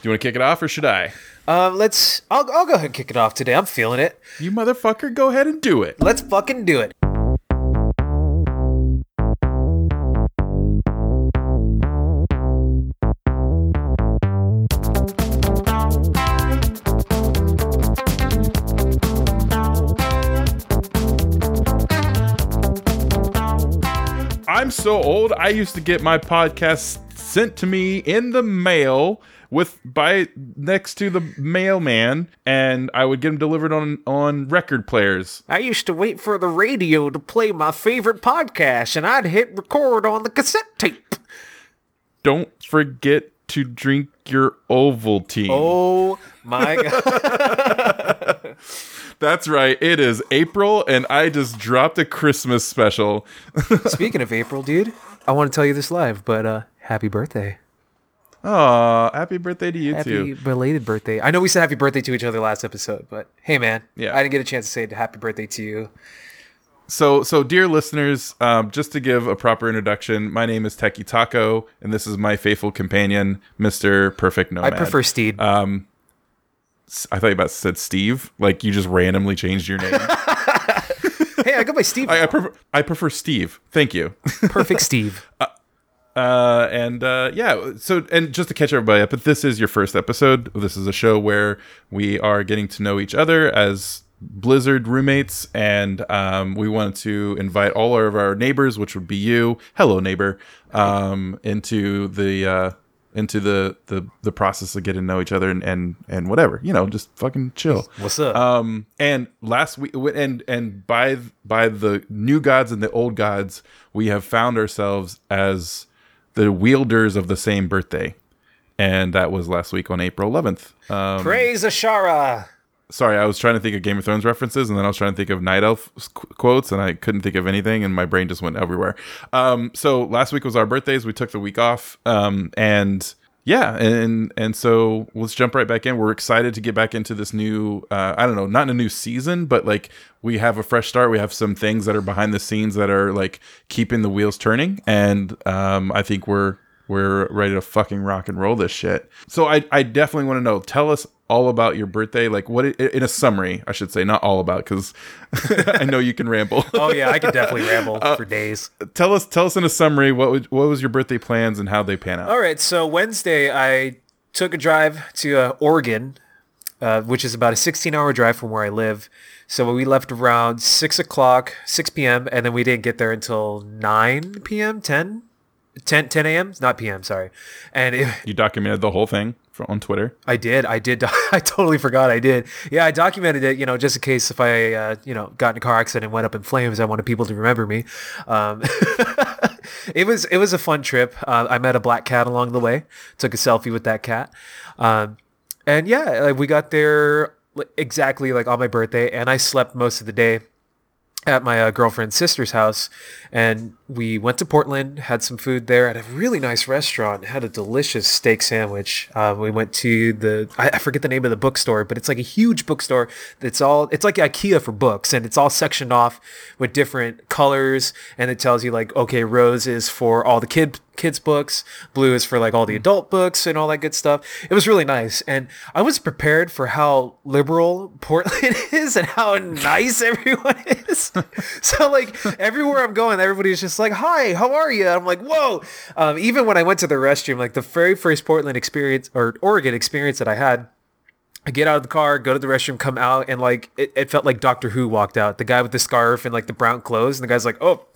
Do you want to kick it off or should I? Um, let's. I'll, I'll go ahead and kick it off today. I'm feeling it. You motherfucker, go ahead and do it. Let's fucking do it. I'm so old. I used to get my podcast sent to me in the mail with by next to the mailman, and I would get them delivered on on record players. I used to wait for the radio to play my favorite podcast, and I'd hit record on the cassette tape. Don't forget to drink your Ovaltine. Oh my god! That's right. It is April, and I just dropped a Christmas special. Speaking of April, dude, I want to tell you this live, but uh, happy birthday. Aw, happy birthday to you Happy too. belated birthday. I know we said happy birthday to each other last episode, but hey, man, Yeah. I didn't get a chance to say happy birthday to you. So, so dear listeners, um, just to give a proper introduction, my name is Techie Taco, and this is my faithful companion, Mister Perfect Nomad. I prefer Steed. Um, I thought you about said Steve, like you just randomly changed your name. hey, I got my Steve. I, I prefer I prefer Steve. Thank you. Perfect Steve. Uh, and uh, yeah, so and just to catch everybody up, if this is your first episode, this is a show where we are getting to know each other as Blizzard roommates, and um, we wanted to invite all of our neighbors, which would be you, hello neighbor, um, into the uh, into the, the the process of getting to know each other and and and whatever, you know, just fucking chill. What's up? Um, and last week, and and by by the new gods and the old gods, we have found ourselves as the wielders of the same birthday, and that was last week on April 11th. Um, Praise Ashara. sorry, I was trying to think of Game of Thrones references, and then I was trying to think of Night Elf qu- quotes, and I couldn't think of anything, and my brain just went everywhere. Um, so last week was our birthdays. We took the week off, um, and yeah, and and so let's jump right back in. We're excited to get back into this new. Uh, I don't know, not in a new season, but like we have a fresh start. We have some things that are behind the scenes that are like keeping the wheels turning, and um, I think we're we're ready to fucking rock and roll this shit. So I, I definitely want to know. Tell us all about your birthday. Like what in a summary, I should say, not all about, because I know you can ramble. Oh yeah, I could definitely ramble for days. tell us, tell us in a summary what was, what was your birthday plans and how they pan out. All right, so Wednesday I took a drive to uh, Oregon, uh, which is about a 16-hour drive from where I live. So we left around six o'clock, 6 p.m., and then we didn't get there until 9 p.m., 10, 10, 10 a.m., not p.m. Sorry, and it, You documented the whole thing on Twitter. I did. I did. I totally forgot. I did. Yeah, I documented it. You know, just in case if I, uh, you know, got in a car accident and went up in flames, I wanted people to remember me. Um, it was it was a fun trip. Uh, I met a black cat along the way. Took a selfie with that cat. Um, and yeah, we got there exactly like on my birthday, and I slept most of the day at my uh, girlfriend's sister's house and we went to portland had some food there at a really nice restaurant had a delicious steak sandwich. Uh, we went to the I, I forget the name of the bookstore but it's like a huge bookstore. That's all it's like ikea for books and it's all sectioned off with different colors and it tells you like okay rose is for all the kid kids books blue is for like all the adult books and all that good stuff. It was really nice and i was prepared for how liberal portland is and how nice everyone is. So like everywhere i'm going everybody's just like hi how are you i'm like whoa. Um, even when i went to the restroom like the very first portland experience or oregon experience that i had I get out of the car, go to the restroom, come out, and like it, it felt like Doctor Who walked out. The guy with the scarf and like the brown clothes, and the guy's like, "Oh,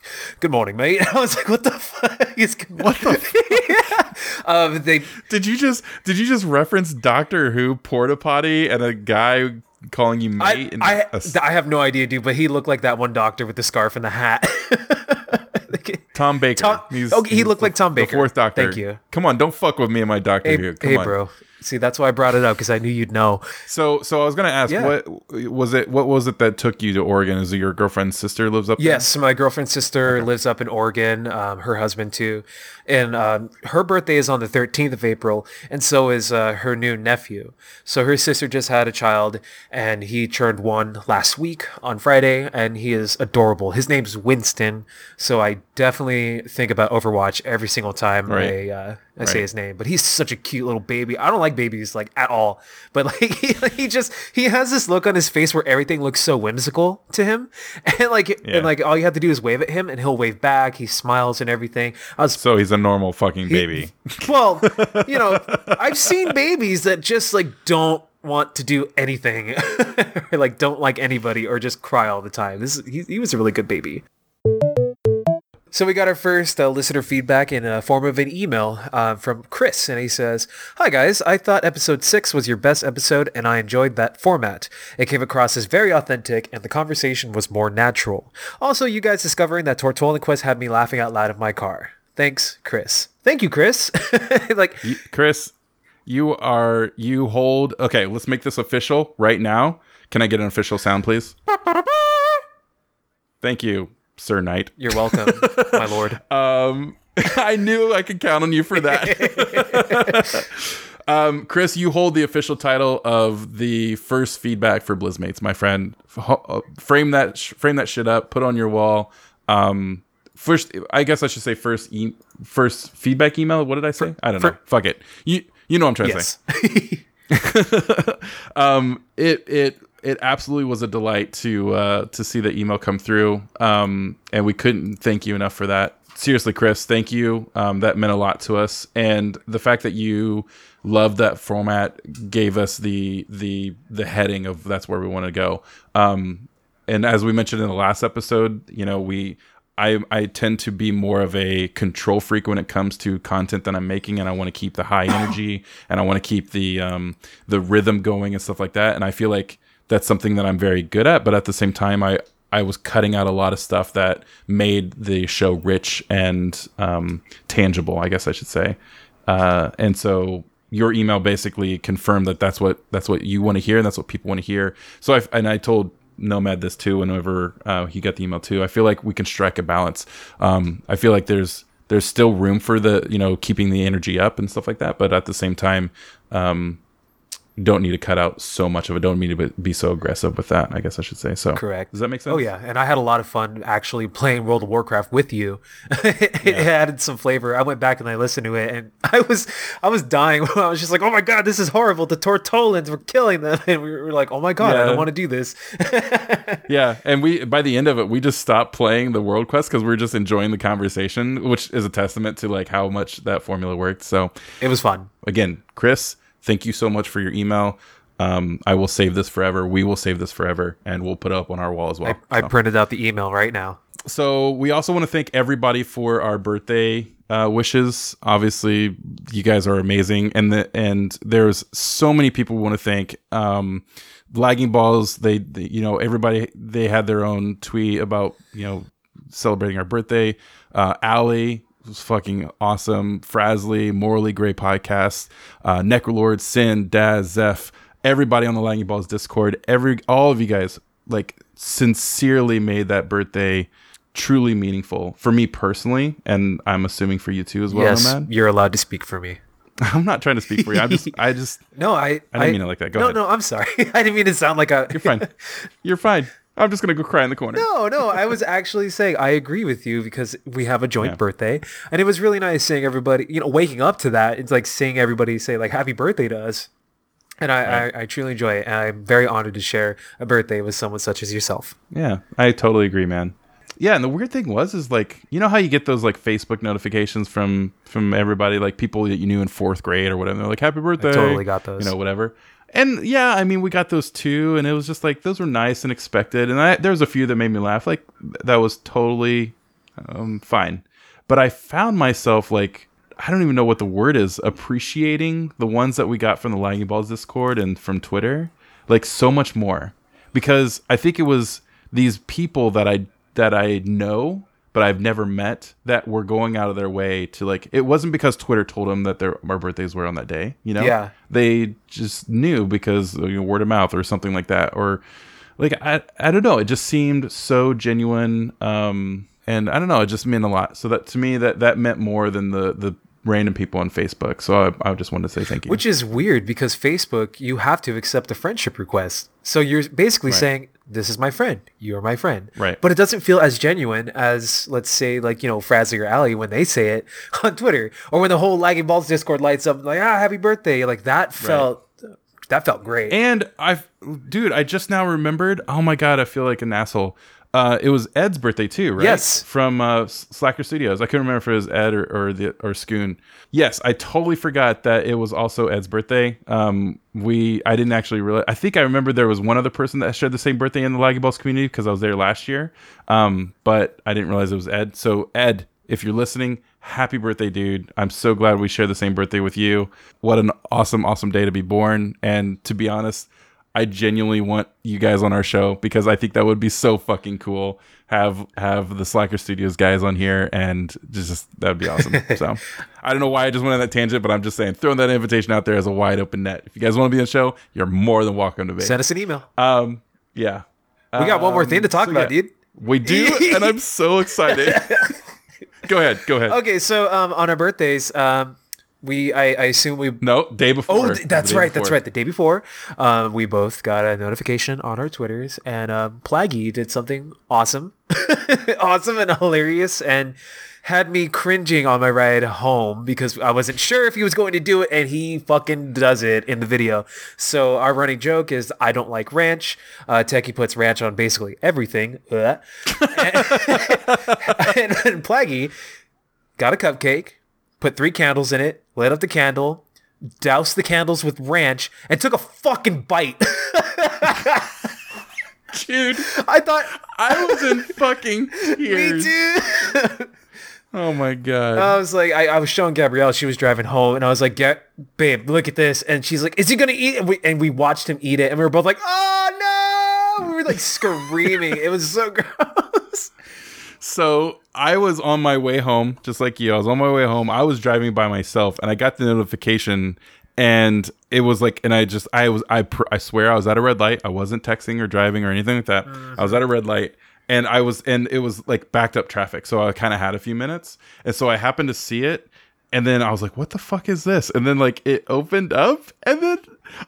good morning, mate." And I was like, "What the fuck is what the?" yeah. Um, they Did you just did you just reference Doctor Who porta potty and a guy calling you I, mate? and I, a I have no idea, dude, but he looked like that one doctor with the scarf and the hat. Tom Baker. Tom- okay, he he's looked the- like Tom the Baker. fourth Doctor. Thank you. Come on, don't fuck with me and my Doctor hey, Who. Come hey on. bro. See, that's why I brought it up because I knew you'd know. So, so I was gonna ask, Yeah. what was it? What was it that took you to Oregon? Is it your girlfriend's sister lives up there? Yes, my girlfriend's sister lives up in Oregon. Um, her husband too, and um, her birthday is on the 13th of April, and so is uh, her new nephew. So her sister just had a child, and he turned one last week on Friday, and he is adorable. His name's Winston. So I definitely think about Overwatch every single time Right. I uh, I say his name, but he's such a cute little baby. I don't like babies like at all, but like he, he just he has this look on his face where everything looks so whimsical to him, and like Yeah. and like all you have to do is wave at him and he'll wave back. He smiles and everything. I was So he's a normal fucking baby. well, you know, I've seen babies that just like don't want to do anything, or like don't like anybody, or just cry all the time. This he, he was a really good baby. So we got our first uh, listener feedback in a form of an email uh, from Chris, and he says, "Hi guys, I thought episode six was your best episode, and I enjoyed that format. It came across as very authentic, and the conversation was more natural. Also, you guys discovering that Tortola Quest had me laughing out loud in my car. Thanks, Chris. Thank you, Chris. like, You- Chris, you are you hold okay, let's make this official right now. Can I get an official sound, please? Thank you, Sir Knight. you're welcome, my lord. Um I knew I could count on you for that. um, Chris, you hold the official title of the first feedback for Blizzmates, my friend. F- uh, Frame that, sh- frame that shit up. Put on your wall. Um, first, I guess I should say first, e- first feedback email. What did I say? I don't know. Fuck it. You, you know what I'm trying to say um, it it it absolutely was a delight to uh, to see the email come through, um, and we couldn't thank you enough for that. Seriously, Chris, thank you. Um, that meant a lot to us, and the fact that you loved that format gave us the the the heading of that's where we want to go. Um, and as we mentioned in the last episode, you know, we I I tend to be more of a control freak when it comes to content that I'm making, and I want to keep the high energy and I want to keep the um the rhythm going and stuff like that. And I feel like that's something that I'm very good at, but at the same time, I I was cutting out a lot of stuff that made the show rich and um, tangible, I guess I should say. Uh, and so your email basically confirmed that that's what that's what you want to hear and that's what people want to hear. So I and I told Nomad this too whenever uh, he got the email too. I feel like we can strike a balance. Um, I feel like there's there's still room for the you know keeping the energy up and stuff like that, but at the same time, um, don't need to cut out so much of it. Don't need to be- so aggressive with that. I guess I should say. So Correct. Does that make oh, sense? Oh yeah, and I had a lot of fun actually playing World of Warcraft with you. it added some flavor. I went back and I listened to it, and I was I was dying. I was just like, oh my god, this is horrible. The Tortollans were killing them, and we were like, oh my god, I don't want to do this. Yeah, and we by the end of it, we just stopped playing the world quest because we were just enjoying the conversation, which is a testament to like how much that formula worked. So it was fun. again, Chris, thank you so much for your email. Um, I will save this forever. We will save this forever, and we'll put it up on our wall as well. I So- printed out the email right now. so we also want to thank everybody for our birthday uh, wishes. Obviously, you guys are amazing, and the and there's so many people we want to thank. Um, Lagging balls, they, they, you know, everybody they had their own tweet about you know celebrating our birthday. Uh, Allie was fucking awesome. Frasley, Morally Gray podcast, uh, Necrolord, Sin, Daz, Zeph, everybody on the Lagging Balls Discord, every all of you guys like sincerely made that birthday truly meaningful for me personally, and I'm assuming for you too as well, yes, you're allowed to speak for me. I'm not trying to speak for you. I'm just, I just, No, I I didn't mean it like that. Go no, ahead. no, I'm sorry. I didn't mean to sound like a. You're fine. You're fine. I'm just gonna go cry in the corner. No, no, I was actually saying I agree with you because we have a joint Yeah. birthday, and it was really nice seeing everybody. You know, waking up to that. It's like seeing everybody say like "Happy Birthday" to us, and I, I, I truly enjoy it. And I'm very honored to share a birthday with someone such as yourself. Yeah, I totally agree, man. Yeah, and the weird thing was is like you know how you get those like Facebook notifications from from everybody like people that you knew in fourth grade or whatever. They're like happy birthday. totally got those. You know whatever. And yeah, I mean we got those too, and it was just like those were nice and expected. And I, there was a few that made me laugh. Like that was totally um, fine. But I found myself like I don't even know what the word is appreciating the ones that we got from the Lagging Balls Discord and from Twitter like so much more because I think it was these people that I that I know but I've never met that were going out of their way to like it wasn't because Twitter told them that their our birthdays were on that day, you know? Yeah. They just knew because you know, word of mouth or something like that or like I I don't know, it just seemed so genuine um and I don't know, it just meant a lot. So that to me that that meant more than the the random people on Facebook. So I, I just wanted to say thank you. Which is weird because Facebook, you have to accept a friendship request. So you're basically saying, "This is my friend. You are my friend." Right. But it doesn't feel as genuine as, let's say, like you know, Frazzy or Ali when they say it on Twitter, or when the whole Lagging Balls Discord lights up, like, "Ah, happy birthday!" Like that felt, that felt great. And I've, dude, I just now remembered. Oh my god, I feel like an asshole. Uh, it was Ed's birthday too, right? Yes. From uh, Slacker Studios. I couldn't remember if it was Ed or, or the or Scoon. Yes, I totally forgot that it was also Ed's birthday. Um, we I didn't actually realize. I think I remember there was one other person that shared the same birthday in the Laggy Balls community because I was there last year. Um, but I didn't realize it was Ed. So Ed, if you're listening, happy birthday, dude! I'm so glad we share the same birthday with you. What an awesome, awesome day to be born. And to be honest. I genuinely want you guys on our show because I think that would be so fucking cool. Have have the Slacker Studios guys on here and just that'd be awesome. so I don't know why I just went on that tangent, but I'm just saying throwing that invitation out there as a wide open net. If you guys want to be on the show, you're more than welcome to be. Send us an email. Um, yeah, we got one more thing to talk so about, yeah. dude. we do, and I'm so excited. go ahead, go ahead. Okay, so um, on our birthdays, um, we I, I assume we No, day before. Oh, th- that's right. That's right. The day before, um, we both got a notification on our Twitters, and um, Plaggy did something awesome, awesome and hilarious, and had me cringing on my ride home because I wasn't sure if he was going to do it, and he fucking does it in the video. So our running joke is I don't like ranch. Uh, Techie puts ranch on basically everything, and, and, and Plaggy got a cupcake, put three candles in it, lit up the candle, doused the candles with ranch, and took a fucking bite. dude. I thought, I was in fucking me tears. too. Oh my god. I was like, I, I was showing Gabrielle, she was driving home, and I was like, "Get, babe, look at this." And she's like, "Is he gonna eat?" And we, and we watched him eat it, and we were both like, "Oh no!" We were like screaming. it was so gross. So I was on my way home, just like you. I was on my way home. I was driving by myself, and I got the notification, and it was like, and I just, I was, I, pr- I swear, I was at a red light. I wasn't texting or driving or anything like that. I was at a red light, and I was, and it was like backed up traffic, so I kind of had a few minutes, and so I happened to see it, and then I was like, "What the fuck is this?" And then like it opened up, and then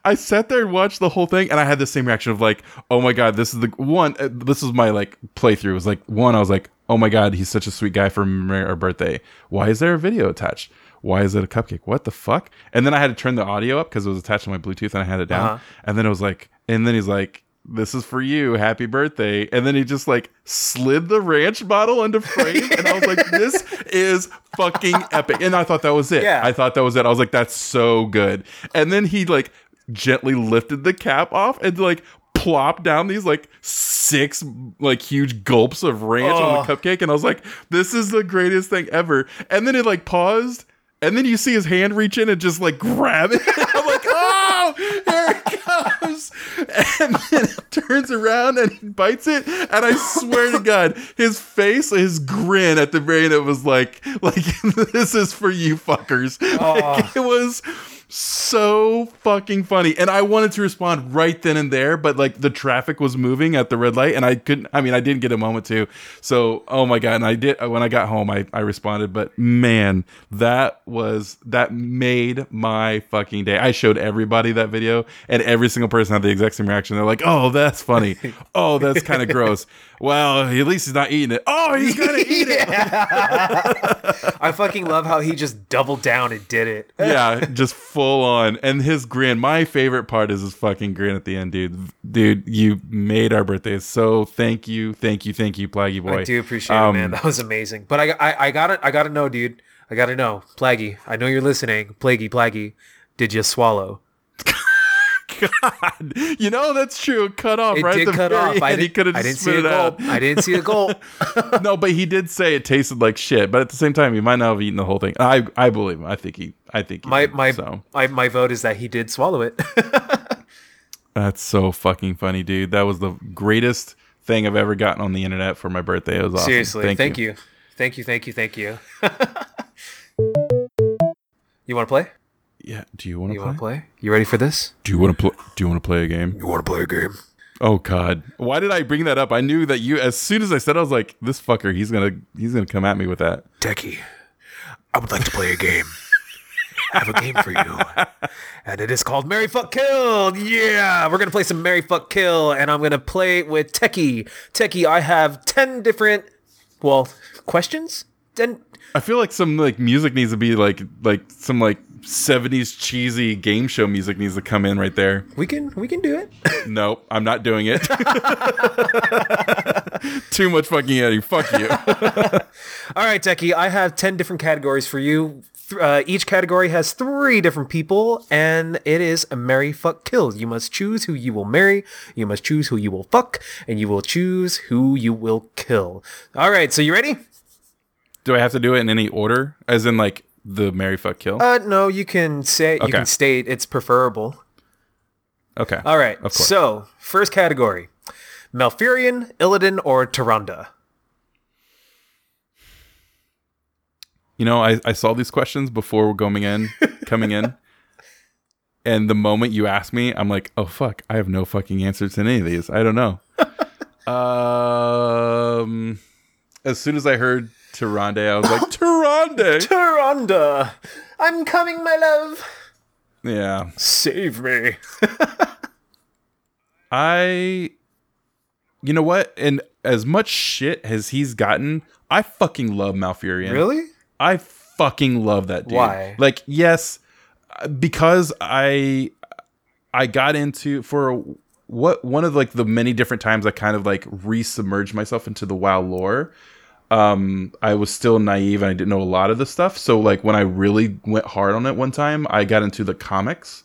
I sat there and watched the whole thing, and I had the same reaction of like, "Oh my god, this is the one." uh, This was my like playthrough. It was like one, I was like, "Oh my god, he's such a sweet guy for our birthday." Why is there a video attached? Why is it a cupcake? What the fuck? And then I had to turn the audio up because it was attached to my Bluetooth, and I had it down. Uh-huh. And then it was like, and then he's like. This is for you. Happy birthday. And then he just like slid the ranch bottle into frame. And I was like, this is fucking epic. And I thought that was it. Yeah. I thought that was it. I was like, that's so good. And then he like gently lifted the cap off and like plopped down these like six like huge gulps of ranch on the Oh. cupcake. And I was like, this is the greatest thing ever. And then it like paused. And then you see his hand reach in and just like grab it. I'm like, oh, here it comes. And then it turns around and he bites it. And I swear to God, his face, his grin at the very end, it was like, like this is for you fuckers. Like, it was so fucking funny. And I wanted to respond right then and there, but like the traffic was moving at the red light and I couldn't I mean I didn't get a moment to. So oh my god, and I did when I got home I, I responded, but man, that was that made my fucking day. I showed everybody that video and every single person had the exact same reaction. They're like, Oh, that's funny. Oh, that's kind of gross. Well, at least he's not eating it. Oh, he's gonna eat it. I fucking love how he just doubled down and did it. yeah, just full on. And his grin, my favorite part is his fucking grin at the end, dude. Dude, you made our birthdays. So thank you, thank you, thank you, Plaggy Boy. I do appreciate Um, it, man. That was amazing. But I, I, I gotta, I gotta know, dude. I gotta know, Plaggy. I know you're listening. Plaggy, Plaggy. Did you swallow? God, you know that's true. Cut off It right did the cut off. I, did, could have I just didn't see the a it out. gulp. I didn't see the gulp. no, but he did say it tasted like shit. But at the same time, he might not have eaten the whole thing. I I believe him. I think he. I think he My did, my, So my my vote is that he did swallow it. that's so fucking funny, dude. That was the greatest thing I've ever gotten on the internet for my birthday. It was awesome. Seriously, thank, you. Thank you, thank you, thank you. you want to play? Yeah. Do you want to play? play? You ready for this? Do you want to play? Do you want to play a game? You want to play a game? Oh God! Why did I bring that up? I knew that you. As soon as I said, I was like, "This fucker, he's gonna, he's gonna come at me with that." Techie, I would like to play a game. I have a game for you. And it is called Marry Fuck Kill. Yeah, we're going to play some Marry Fuck Kill, and I'm going to play with Techie. Techie, I have 10 different, well, questions? 10, I feel like some like music needs to be like like some like 70s cheesy game show music needs to come in right there. we can we can do it. Nope, I'm not doing it. Too much fucking editing. Fuck you. All right, Techie, I have 10 different categories for you. Uh, each category has three different people, and it is a marry, fuck, kill. You must choose who you will marry, you must choose who you will fuck, and you will choose who you will kill. All right, so you ready? Do I have to do it in any order? As in like the Marry fuck kill? Uh, no, you can say, you can state it's preferable. okay. All right, so first category Malfurion, Illidan, or Tyrande? You know, I, I saw these questions before coming in, coming in, and the moment you asked me, I'm like, oh fuck, I have no fucking answer to any of these. I don't know. um, as soon as I heard Tyrande, I was like, Tyrande. Tyrande! I'm coming, my love! yeah, Save me. I. You know what? And as much shit as he's gotten, I fucking love Malfurion. Really? I fucking love that dude. Why? Like, yes, because I I got into for what one of like the many different times I kind of like re-submerged myself into the WoW lore. Um, I was still naive and I didn't know a lot of the stuff. So like when I really went hard on it one time, I got into the comics,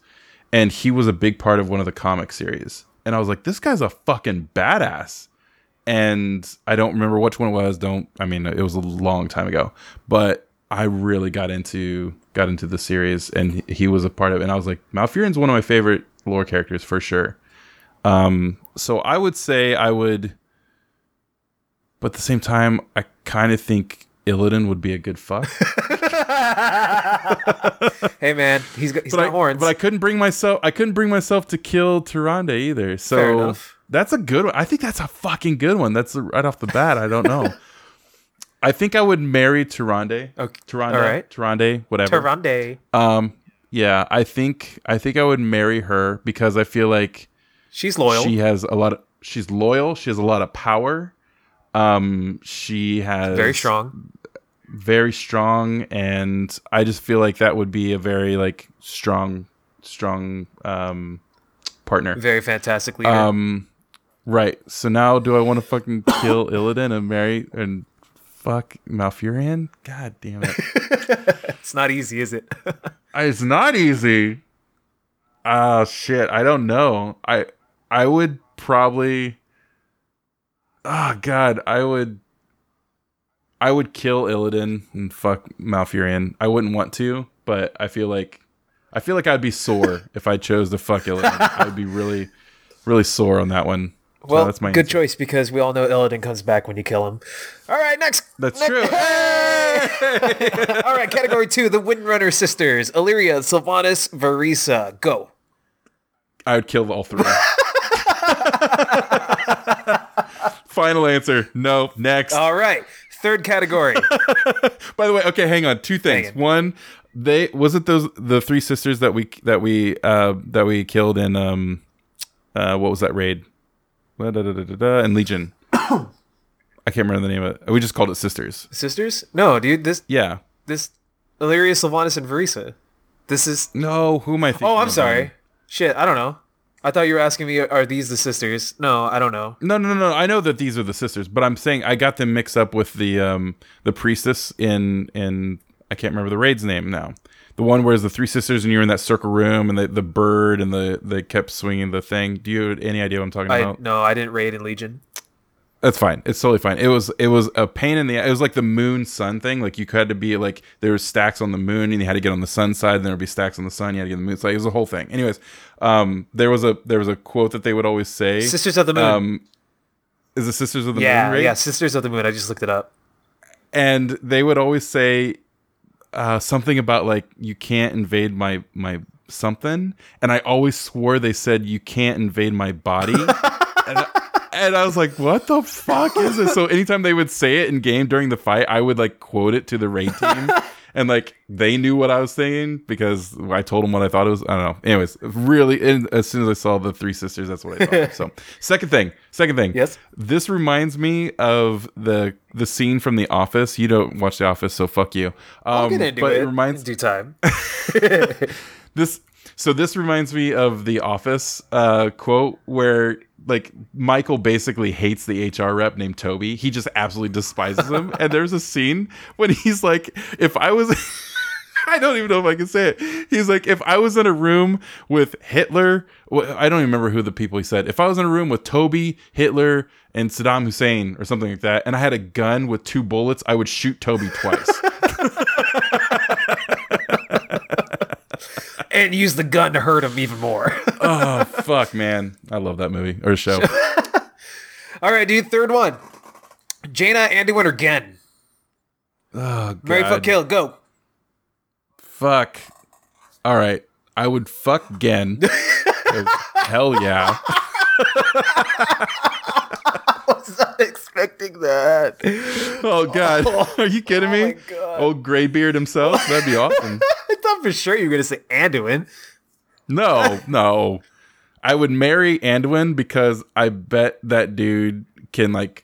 and he was a big part of one of the comic series. And I was like, this guy's a fucking badass and I don't remember which one it was. Don't I mean it was a long time ago, but I really got into got into the series, and he- was a part of it. And I was like, Malfurion's one of my favorite lore characters for sure. Um, so I would say I would, but at the same time, I kind of think Illidan would be a good fuck. Hey man, he's got he's but got I, horns. but I couldn't bring myself. I couldn't bring myself to kill Tyrande either. So Fair that's a good one. I think that's a fucking good one. That's right off the bat. I don't know. I think I would marry Tyrande. Okay. Tyrande. All right. Tyrande. Whatever. Tyrande. Um. Yeah. I think. I think I would marry her because I feel like She's loyal. she has a lot of. She's loyal. She has a lot of power. Um. She has very strong. very strong and i just feel like that would be a very like strong strong um partner Very fantastic leader. um right so now do i want to fucking kill illidan and marry and fuck malfurion god damn it it's not easy, is it? it's not easy ah shit i don't know i i would probably oh god i would i would kill illidan and fuck malfurion i wouldn't want to but i feel like i feel like i'd be sore if i chose to fuck illidan i'd be really really sore on that one So well, that's my good answer. choice because we all know Illidan comes back when you kill him. All right, next. that's next- true All right, category two: the Windrunner sisters, Alleria, Sylvanas, Vereesa. Go. i would kill all three final answer no next All right, third category. By the way, okay, hang on. Two things. One, they was it those the three sisters that we that we uh that we killed in um uh what was that raid? Da, da, da, da, da, da, in Legion. I can't remember the name of it. We just called it sisters. sisters? No, dude. This Yeah. this Alleria, Sylvanas, and Vereesa. This is. No, who am I thinking? Oh, I'm of? sorry. Shit, I don't know. I thought you were asking me, are these the sisters? No, I don't know. No, no, no, no. I know that these are the sisters, but I'm saying I got them mixed up with the um the priestess in in I can't remember the raid's name now. The one where it's the three sisters and you're in that circle room and the, the bird and the they kept swinging the thing. Do you have any idea what I'm talking I about? no, I didn't raid in Legion. That's fine. It's totally fine. It was it was a pain in the it was like the moon sun thing. Like you had to be like there was stacks on the moon and you had to get on the sun side, and there would be stacks on the sun, you had to get on the moon side. It was a whole thing. Anyways, um there was a there was a quote that they would always say. Sisters of the Moon. Um is the Sisters of the yeah, Moon raid? yeah, Sisters of the Moon. I just looked it up. and they would always say uh, something about like you can't invade my my something, and I always swore they said you can't invade my body. and, I, and I was like, "What the fuck is this?" So anytime they would say it in game during the fight, I would like quote it to the raid team, and like they knew what I was saying because I told them what I thought it was. I don't know. Anyways, really, and as soon as I saw the three sisters, that's what I thought. so, second thing, second thing. Yes. This reminds me of the the scene from The Office. You don't watch The Office, so fuck you. Um, I'll get into but it, it reminds in due time. this so this reminds me of the office uh quote where like michael basically hates the hr rep named toby he just absolutely despises him and there's a scene when he's like if i was I don't even know if I can say it. He's like, if I was in a room with Hitler, well, I don't even remember who the people he said. If I was in a room with Toby, Hitler, and Saddam Hussein or something like that, and I had a gun with two bullets, I would shoot Toby twice. and use the gun to hurt him even more. oh fuck, man! I love that movie or show. All right, dude. Third one. Jaina, Anduin, or Genn? Oh, God. Marry, fuck, kill. Go. Fuck. All right. I would fuck Genn. Hell yeah. I was not expecting that. Oh god. Are you kidding Oh me? Old Graybeard himself? That'd be awesome. Thought for sure you were gonna say Anduin. No, no. I would marry Anduin because I bet that dude can like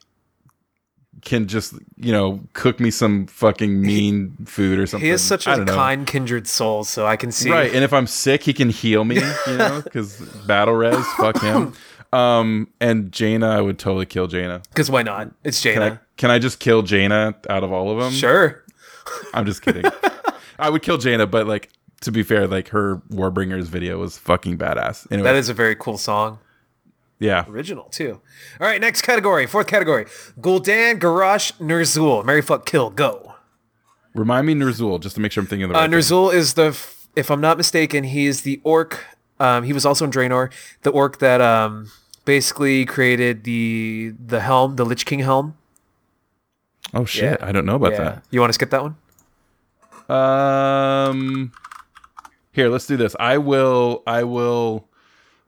can just, you know, cook me some fucking mean food or something. He is such a kind kindred soul, so I can see. Right, and if I'm sick, he can heal me, you know, because battle res, fuck him. Um, and Jaina, I would totally kill Jaina. Because why not? It's Can Jaina. I, can I just kill Jaina out of all of them? Sure. I'm just kidding. I would kill Jaina, but like to be fair, like her Warbringers video was fucking badass. Anyway, That is a very cool song. yeah. Original too. All right, next category. Fourth category. Gul'dan, Garrosh, Ner'zhul. Marry fuck kill. Go. Remind me Ner'zhul, just to make sure I'm thinking of the Uh, right. thing. Ner'zhul is the, f- if I'm not mistaken, he is the orc. Um, he was also in Draenor, the orc that um, basically created the the helm, the Lich King helm. Oh shit, I don't know about yeah. You want to skip that one? Um, here, let's do this. I will. I will.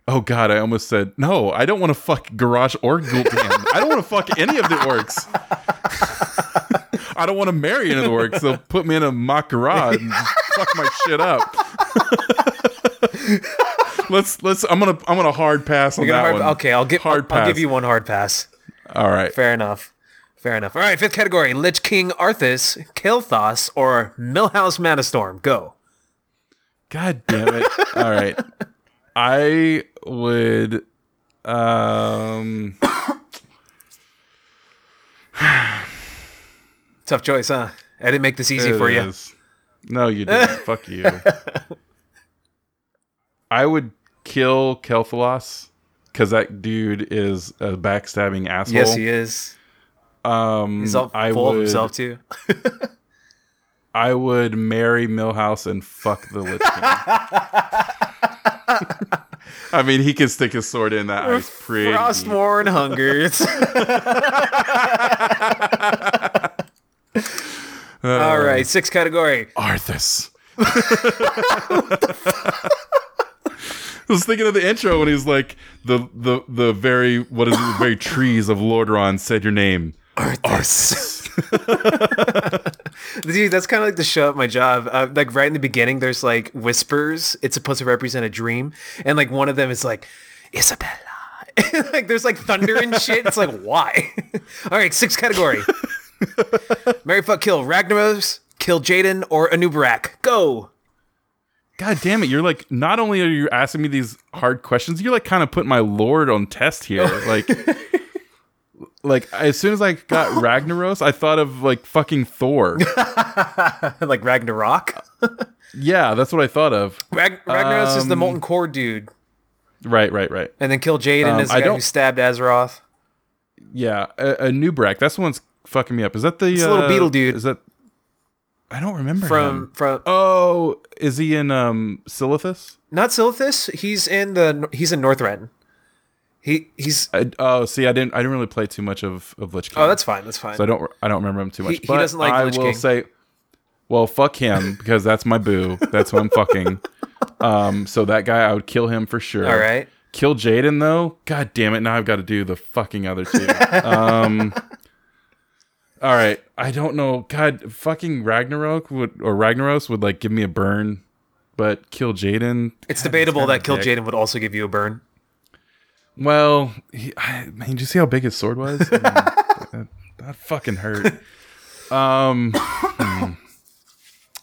Oh god, I almost said no. I don't want to fuck Garrosh or Gul'dan. I don't want to fuck any of the orcs. I don't want to marry any of the orcs. They'll put me in a mock garage and fuck my shit up. let's let's. I'm gonna I'm gonna hard pass on that hard- one. okay, I'll give hard I'll, I'll give you one hard pass. All right. Fair enough. Fair enough. All right, fifth category: Lich King Arthas, Kael'thas, or Millhouse Manastorm. Go. God damn it. All right. I would um Tough choice, huh? I didn't make this easy it for you. No, you didn't. Fuck you. I would kill Kel'Thalos because that dude is a backstabbing asshole. Yes, he is. Um, He's all I full would, of himself too. I would marry Millhouse and fuck the Lich King. I mean, he can stick his sword in that ice pretty. Frostmourne hungers. All right, sixth category. Arthas. I was thinking of the intro when he's like the the the very what is it, the very trees of Lordaeron said your name. Arthas. Dude, that's kind of like the show at my job. Uh, like right in the beginning, there's like whispers. It's supposed to represent a dream, and like one of them is like Isabella. like there's like thunder and shit. It's like why? All right, sixth category. Marry fuck kill Ragnaros, Kil'jaeden or Anub'arak. Go. God damn it! You're like not only are you asking me these hard questions, you're like kind of putting my lord on test here. Like, like as soon as I got Ragnaros, I thought of like fucking Thor. like Ragnarok. yeah, that's what I thought of. Rag- Ragnaros is the Um, molten core dude, Right, right, right. and then Kil'jaeden Um, is the I guy who stabbed Azeroth. Yeah, a, Anub'arak. That's the one's fucking me up. Is that the It's a little uh, beetle dude. Is that? I don't remember From him. from Oh, is he in um Silithus? not Silithus. He's in the he's in Northrend. He he's I, oh, see, I didn't. I didn't really play too much of of Lich King. oh that's fine that's fine. so I don't. I don't remember him too much. He- he doesn't like I Lich will King. say, well, fuck him because that's my boo. That's who I'm fucking. Um, so that guy, I would kill him for sure. All right. Kil'jaeden though. God damn it! Now I've got to do the fucking other two. um, All right, I don't know. God, fucking Ragnarok would or Ragnaros would like give me a burn, but Kil'jaeden. It's God, debatable that Kill. Jaden would also give you a burn. Well, he, I, man, did you see how big his sword was? I mean, that, that fucking hurt. Um, hmm.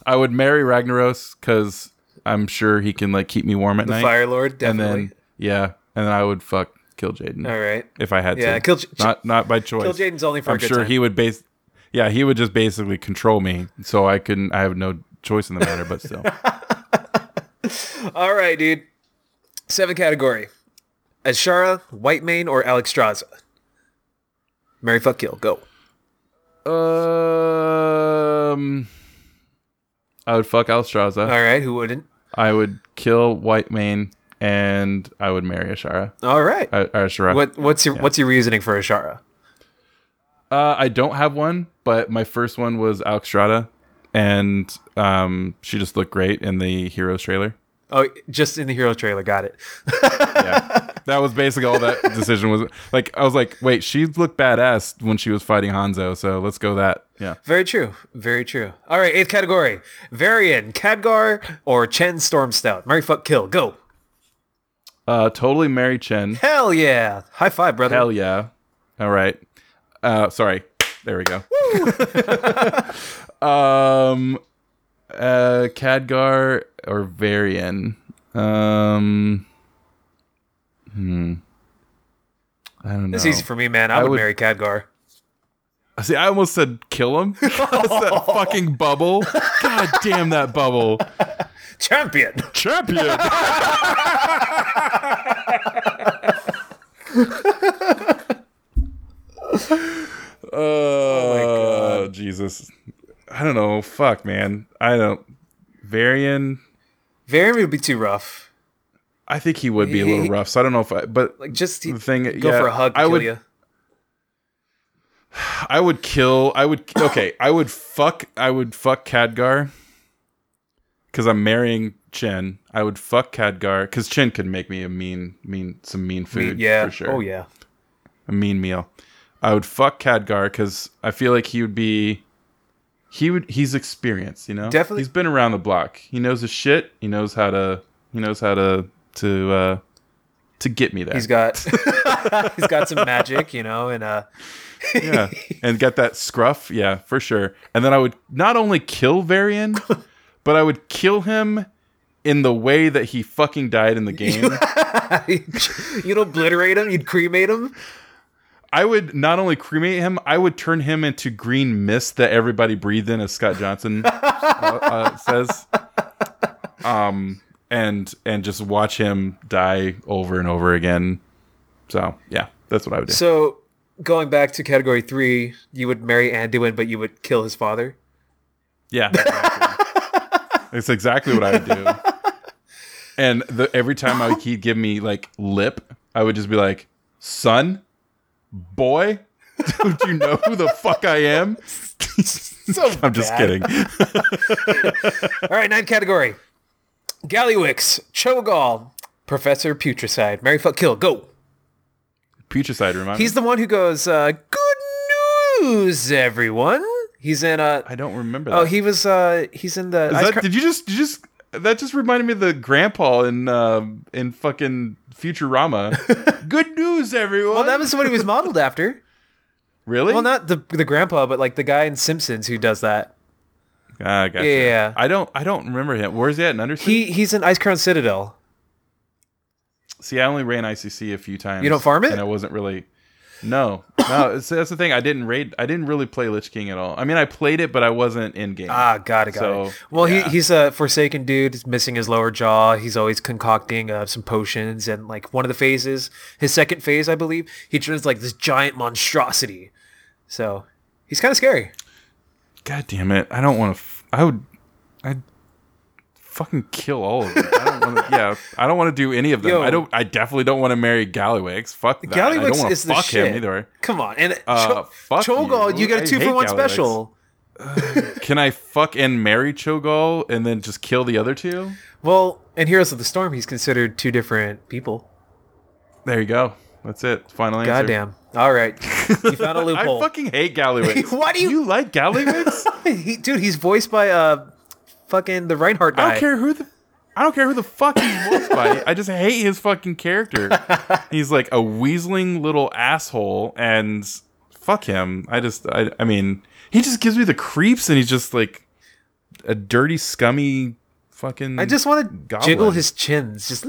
I would marry Ragnaros because I'm sure he can like keep me warm at The night. Fire Lord, and definitely. then yeah, and then I would fuck kill Jaden All right. if I had Yeah, to. Kill not not by choice. Kil'jaeden's only for I'm sure time. he would base. Yeah, he would just basically control me, so I couldn't. I have no choice in the matter. But still, All right, dude. Seven category. Azshara, Whitemane, or Alexstrasza? Marry fuck kill. Go. um, I would fuck Alstraza. All right, who wouldn't? I would kill Whitemane, and I would marry Azshara. All right. Uh, Azshara. What what's your what's your reasoning for Azshara? Uh, I don't have one, but my first one was Alexstrasza, and um, she just looked great in the Heroes trailer. Oh, just in the hero trailer. Got it. yeah, that was basically all that decision was. Like, I was like, wait, she looked badass when she was fighting Hanzo, so let's go that. Yeah, Very true. Very true. All right, eighth category. Varian, Khadgar, or Chen Stormstout? Marry fuck kill. Go. uh, totally marry Chen. Hell yeah. High five, brother. Hell yeah. All right. Uh, sorry. There we go. um, uh, Khadgar or Varian. Um, hmm. I don't know. It's easy for me, man. I, I would, would- marry Khadgar. See, I almost said kill him. That's that fucking bubble. God damn that bubble. Champion. Champion. oh, my god, Jesus. I don't know. Fuck, man. I don't. Varian. Varian would be too rough. I think he would be a little rough. So I don't know if I. But Like just the thing, go yeah, for a hug. I would. you. I would kill. I would. Okay, I would fuck. I would fuck Khadgar. Because I'm marrying Chen. I would fuck Khadgar because Chen could make me a mean, mean, some mean food. yeah. for sure. Oh yeah. a mean meal. I would fuck Khadgar because I feel like he would be. He would. He's experienced, you know. Definitely. He's been around the block. He knows his shit. He knows how to. He knows how to to uh to get me there. He's got he's got some magic, you know, and uh yeah, and get that scruff. Yeah, for sure. And then I would not only kill Varian, but I would kill him in the way that he fucking died in the game. you'd obliterate him, you'd cremate him. I would not only cremate him, I would turn him into green mist that everybody breathed in, as Scott Johnson uh, uh, says. Um, and and just watch him die over and over again. So yeah, that's what I would do. So going back to category three, you would marry Anduin, but you would kill his father. Yeah, exactly. it's exactly what I would do. And the, every time I, he'd give me like lip, I would just be like, "Son, boy, don't you know who the fuck I am?" So I'm just kidding. All right, ninth category. Gallywix, Cho'Gall, Professor Putricide. Marry fuck kill. Go. Putricide, remind He's me. the one who goes, uh, good news, everyone. He's in uh I don't remember that. Oh, he was uh he's in the Is that, Cr- did you just did you just that just reminded me of the grandpa in um in fucking Futurama. Good news, everyone. Well, that was what he was modeled after. really? Well, not the the grandpa, but like the guy in Simpsons who does that. Ah, gotcha. Yeah. I don't I don't remember him. Where's he at in Undersea? He he's in Icecrown Citadel. See, I only ran ICC a few times. You don't farm it? and I wasn't really. No, no. It's, that's the thing. I didn't raid. I didn't really play Lich King at all. I mean, I played it, but I wasn't in game. Ah, got it, got So, it. Well, yeah. he he's a forsaken dude. He's missing his lower jaw. He's always concocting uh, some potions, and like one of the phases, his second phase, I believe, he turns like this giant monstrosity. So he's kind of scary. God damn it! I don't want to. F- I would. I'd fucking kill all of them. I don't want to. Yeah, I don't want to do any of them. Yo. I don't. I definitely don't want to marry Gallywix. Fuck that. I don't want is to the fuck shit. him either. Come on, and Uh, Cho- fuck Cho'Gall, you. you get I a two for one special. Can I fuck and marry Cho'Gall and then just kill the other two? Well, in Heroes of the Storm, he's considered two different people. There you go. That's it. Final answer. Goddamn. All right, you found a loophole. I fucking hate Gallywix. Why do you- you like Gallywix? He- dude, he's voiced by uh, fucking the Reinhardt guy. I don't care who the I don't care who the fuck he's voiced by. I just hate his fucking character. He's like a weaseling little asshole, and fuck him. I just, I, I mean, he just gives me the creeps, and he's just like a dirty, scummy, fucking. I just want to jiggle his chins. Just.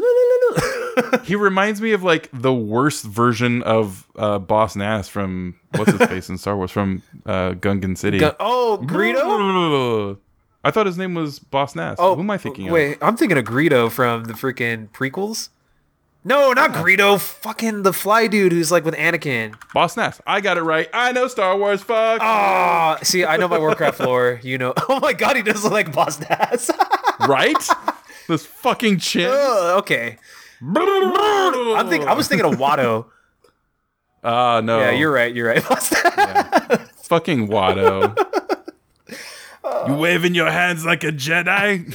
He reminds me of like the worst version of uh, Boss Nass from what's his face in Star Wars from uh, Gungan City. Gu- oh, Greedo. I thought his name was Boss Nass. Oh, who am I thinking of? Wait, I'm thinking of Greedo from the freaking prequels. No, not Greedo. Fucking the fly dude who's like with Anakin. Boss Nass. I got it right. I know Star Wars. Fuck. Ah, see, I know my Warcraft lore. You know. Oh my god, he does look like Boss Nass. right? This fucking chin. Ugh, okay. I'm think I was thinking of Watto. Ah, no. Yeah, you're right. You're right. Nass. fucking Watto. you waving your hands like a Jedi?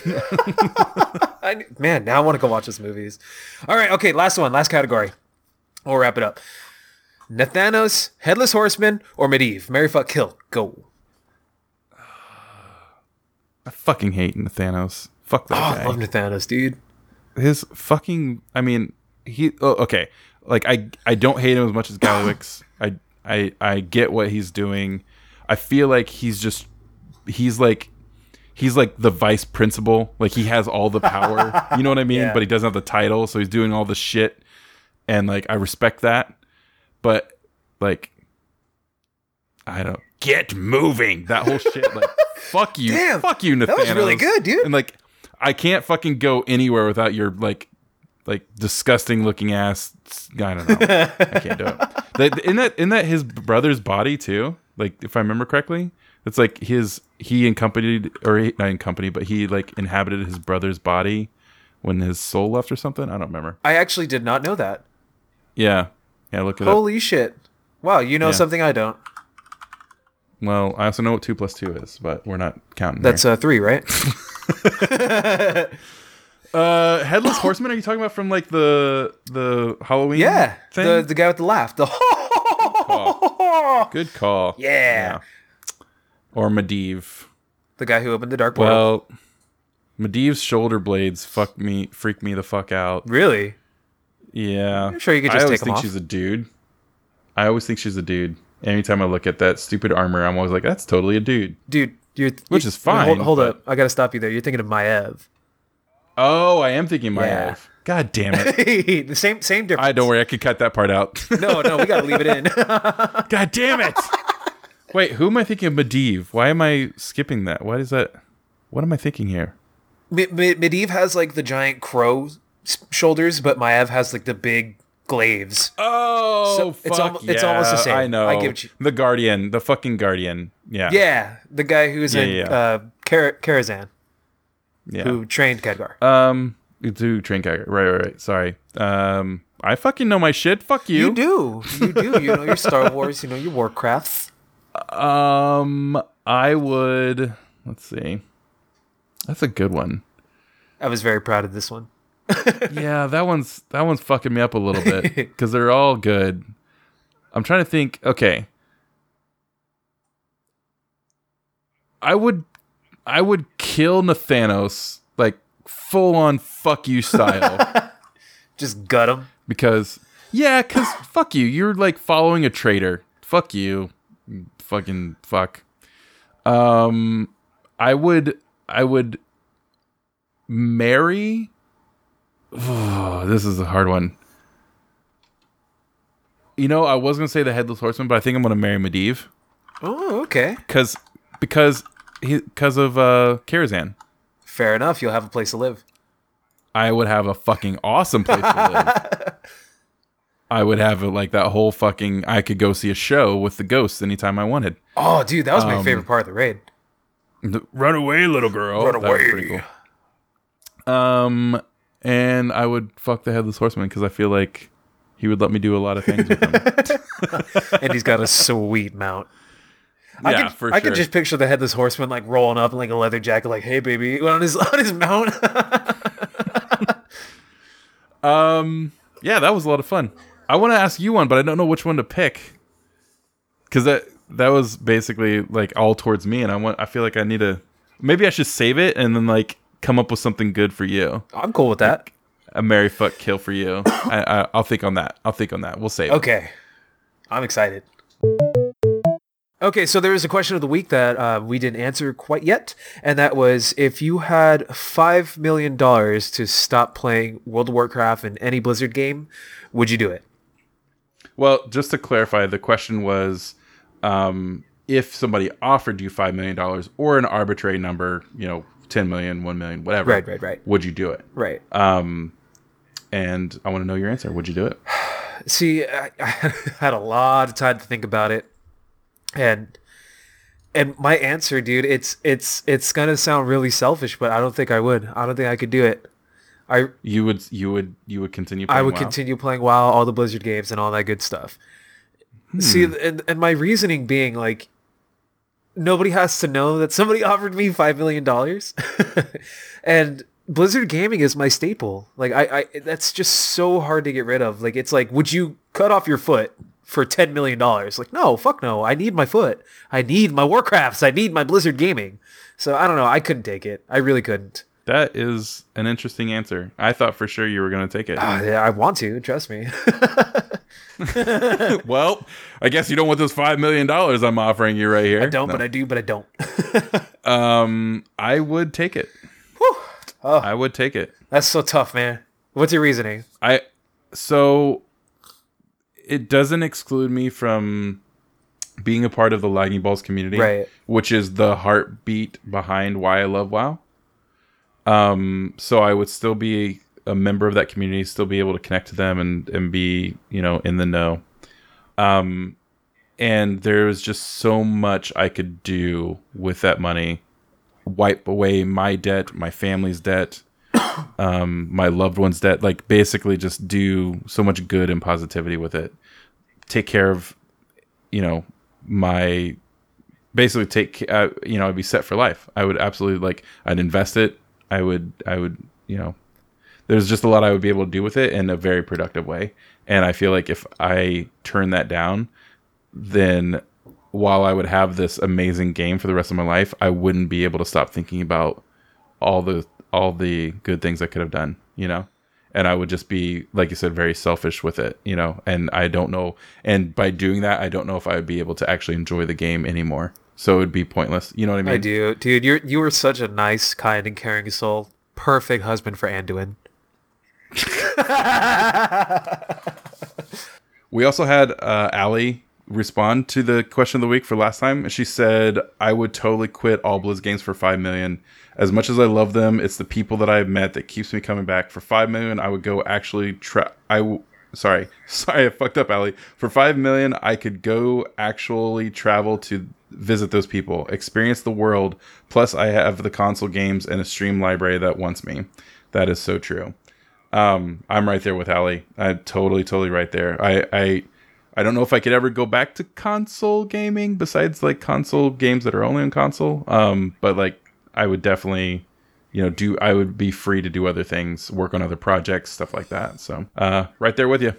I, man, now I want to go watch his movies. All right, okay, last one, last category. We'll wrap it up. Nathanos, Headless Horseman, or Medivh? Marry fuck kill. Go. I fucking hate Thanos. Fuck that Oh, I love Nathanos, dude. His fucking. I mean, he. Oh, okay. Like I, I don't hate him as much as Gallywix. I, I, I get what he's doing. I feel like he's just. He's like. He's like the vice principal. Like he has all the power. you know what I mean? Yeah. But he doesn't have the title, so he's doing all the shit. And like I respect that. But like I don't get moving. That whole shit. Like fuck you. Damn, fuck you, Nathanos. that was really good, dude. And like I can't fucking go anywhere without your like like disgusting looking ass. I don't know. I can't do it. In that in that his brother's body too. Like if I remember correctly, it's like his he accompanied or he, not accompanied, but he like inhabited his brother's body when his soul left or something. I don't remember. I actually did not know that. Yeah, yeah. Look up. Holy shit. Wow, you know Yeah. something I don't. Well, I also know what two plus two is, but we're not counting. That's uh, three, right? uh, headless horseman. Are you talking about from like the the Halloween? yeah. thing. The, the guy with the laugh. The Good call. Yeah. Or Medivh. The guy who opened the dark portal. Well, Medivh's shoulder blades fuck me, freak me the fuck out. really? Yeah, I'm sure you could I just always take 'em think off. she's a dude. I always think she's a dude. Anytime I look at that stupid armor, I'm always like, that's totally a dude. Dude, you're Which is fine, Hold, hold but- up. I got to stop you there. You're thinking of Maev. Oh, I am thinking my Yeah. God damn it. the same same difference. I don't worry, I could cut that part out. No, no, we got to leave it in. God damn it. Wait, who am I thinking of Medivh? Why am I skipping that? What is that? What am I thinking here? M- M- Medivh has like the giant crow shoulders, but Maev has like the big glaives. Oh, So, it's fuck almo- it's almost the same. I know. I give you- the Guardian, the fucking Guardian. Yeah. Yeah, the guy who's in Yeah, yeah. uh, Kar- Karazhan, Yeah. who trained Khadgar. Um, do train Khadgar. Right, right, right. Sorry. Um, I fucking know my shit. Fuck you. you do, you do. You know your Star Wars. You know your Warcrafts. Um, I would. Let's see. That's a good one. I was very proud of this one. Yeah, that one's that one's fucking me up a little bit because they're all good. I'm trying to think. Okay, I would, I would kill Nathanos like full on fuck you style Just gut him. because yeah, because fuck you. You're like following a traitor. Fuck you, you fucking fuck. Um, I would, I would marry. Oh, this is a hard one. You know, I was gonna say the headless horseman, but I think I'm gonna marry Medivh Oh, okay. because because he because of uh Karazhan. Fair enough. You'll have a place to live. I would have a fucking awesome place to live. I would have like that whole fucking. I could go see a show with the ghosts anytime I wanted. Oh, dude, that was my Um, favorite part of the raid. Run away, little girl. Run That was pretty away. cool. Um, and I would fuck the headless horseman because I feel like he would let me do a lot of things with him. and he's got a sweet mount. I yeah, could, for I sure. could just picture the headless horseman like rolling up in like a leather jacket, like, "Hey, baby," on his on his mount. Um, yeah, that was a lot of fun. I want to ask you one, but I don't know which one to pick. because that that was basically like all towards me, and I want I feel like I need to maybe I should save it and then like come up with something good for you, I'm cool with that. a Marry fuck kill for you. I, I I'll think on that. I'll think on that. We'll save. it. Okay. I'm excited. Okay, so there is a question of the week that uh, we didn't answer quite yet, and that was if you had $5 million to stop playing World of Warcraft in any Blizzard game, would you do it? Well, just to clarify, the question was um, if somebody offered you five million dollars or an arbitrary number, you know, 10 million, 1 million, whatever. Right, right, right. Would you do it? Right. Um, and I want to know your answer. Would you do it? See, I, I had a lot of time to think about it, and and my answer, dude, it's it's it's gonna sound really selfish, but I don't think I would. I don't think I could do it. I You would you would you would continue I would WoW? continue playing WoW, all the Blizzard games, and all that good stuff. See, and, and my reasoning being like, nobody has to know that somebody offered me five million dollars, and Blizzard gaming is my staple. Like, I, I, that's just so hard to get rid of. Like, it's like, would you cut off your foot for ten million dollars? Like, no, fuck no. I need my foot. I need my Warcrafts. I need my Blizzard gaming. So I don't know. I couldn't take it. I really couldn't. That is an interesting answer. I thought for sure you were going to take it. Uh, yeah, I want to. Trust me. well, I guess you don't want those five million dollars I'm offering you right here. I don't, but I do, but I don't. Um, I would take it. Oh. I would take it. That's so tough, man. What's your reasoning? I so it doesn't exclude me from being a part of the lagging balls community, Right. Which is the heartbeat behind why I love WoW. Um, so I would still be a member of that community, still be able to connect to them and and be you know in the know. Um, and there's just so much I could do with that money. Wipe away my debt, my family's debt, um, my loved one's debt. Like basically, just do so much good and positivity with it. Take care of, you know, my basically take. Uh, you know, I'd be set for life. I would absolutely like. I'd invest it. I would. I would. You know, there's just a lot I would be able to do with it in a very productive way. And I feel like if I turn that down, then while I would have this amazing game for the rest of my life, I wouldn't be able to stop thinking about all the all the good things I could have done, you know? And I would just be, like you said, very selfish with it, you know. And I don't know and by doing that, I don't know if I would be able to actually enjoy the game anymore. So it would be pointless. You know what I mean? I do, dude. You're you were such a nice, kind, and caring soul. Perfect husband for Anduin. We also had uh, Allie respond to the question of the week for last time. She said, "I would totally quit all Blizz games for five million. As much as I love them, it's the people that I've met that keeps me coming back. For five million, I would go actually try. I w- sorry, sorry, I fucked up, Allie. For five million, I could go actually travel to visit those people, experience the world. Plus, I have the console games and a Steam library that wants me. That is so true." Um, I'm right there with Allie. I totally, totally right there. I, I, I don't know if I could ever go back to console gaming besides like console games that are only on console. Um, but like I would definitely, you know, do I would be free to do other things, work on other projects, stuff like that. So, uh, right there with you.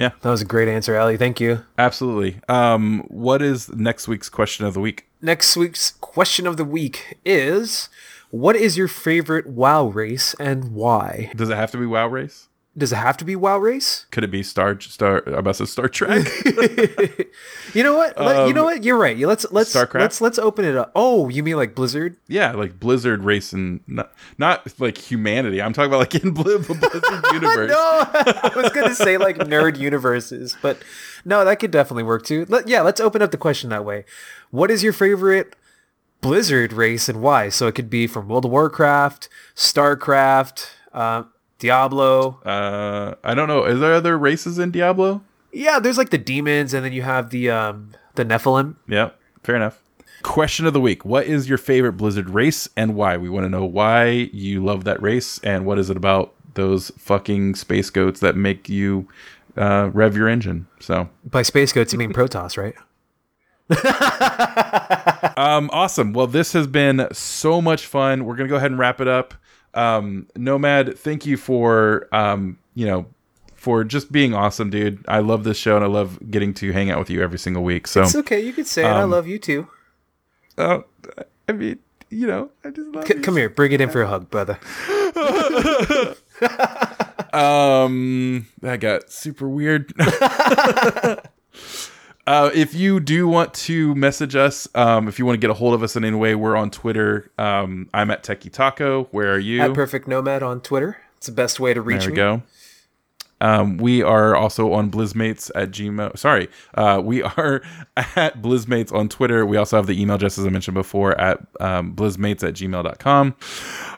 Yeah, That was a great answer, Allie. Thank you. absolutely. Um, what is next week's question of the week? Next week's question of the week is: What is your favorite WoW race and why? Does it have to be WoW race? Does it have to be WoW race? Could it be Star Star? I'm about to Star Trek. You know what? Let- you know Um, what? You're right. Let's let's StarCraft? let's let's open it up. Oh, you mean like Blizzard? Yeah, like Blizzard racing, not, not like humanity. I'm talking about like in Bli- Blizzard universe. No, I was gonna say like nerd universes, but no, that could definitely work too. Let, yeah, let's open up the question that way. What is your favorite Blizzard race and why? So it could be from World of Warcraft, StarCraft, uh, Diablo. Uh, I don't know. Is there other races in Diablo? Yeah, there's like the demons, and then you have the um the Nephilim. Yeah, fair enough. Question of the week: What is your favorite Blizzard race and why? We want to know why you love that race and what is it about those fucking space goats that make you uh, rev your engine. So, By Space Goats, you mean Protoss, right? um, awesome. Well, this has been so much fun. We're gonna go ahead and wrap it up. Um, Nomad, thank you for um, you know for just being awesome, dude. I love this show and I love getting to hang out with you every single week. So, It's okay. You could say it. I Um, love you too. Oh, I mean, you know, I just love C- come here. Bring it in for a hug, brother. Um, that got super weird. uh, if you do want to message us, um, if you want to get a hold of us in any way, we're on Twitter. Um, I'm at Techie Taco. Where are you? At Perfect Nomad on Twitter. It's the best way to reach There we me. go. Um, we are also on Blizzmates at Gmail. Sorry, uh, we are at Blizzmates on Twitter. We also have the email address, as I mentioned before, at um, blizzmates at gmail.com.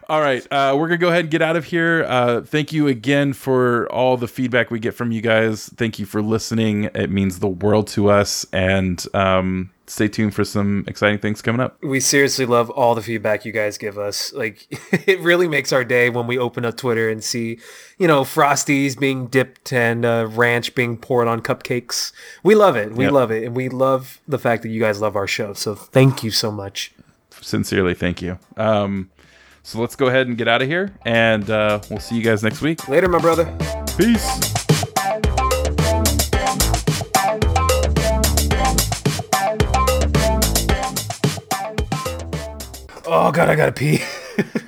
All right, uh, we're going to go ahead and get out of here. Uh, thank you again for all the feedback we get from you guys. Thank you for listening. It means the world to us. And um, stay tuned for some exciting things coming up. We seriously love all the feedback you guys give us. Like, it really makes our day when we open up Twitter and see, you know, Frosties being dipped and uh, ranch being poured on cupcakes. We love it. We Yep. love it. And we love the fact that you guys love our show. So thank you so much. Sincerely, thank you. Um, so let's go ahead and get out of here. And uh, we'll see you guys next week. Later, my brother. Peace. Oh, God, I gotta pee.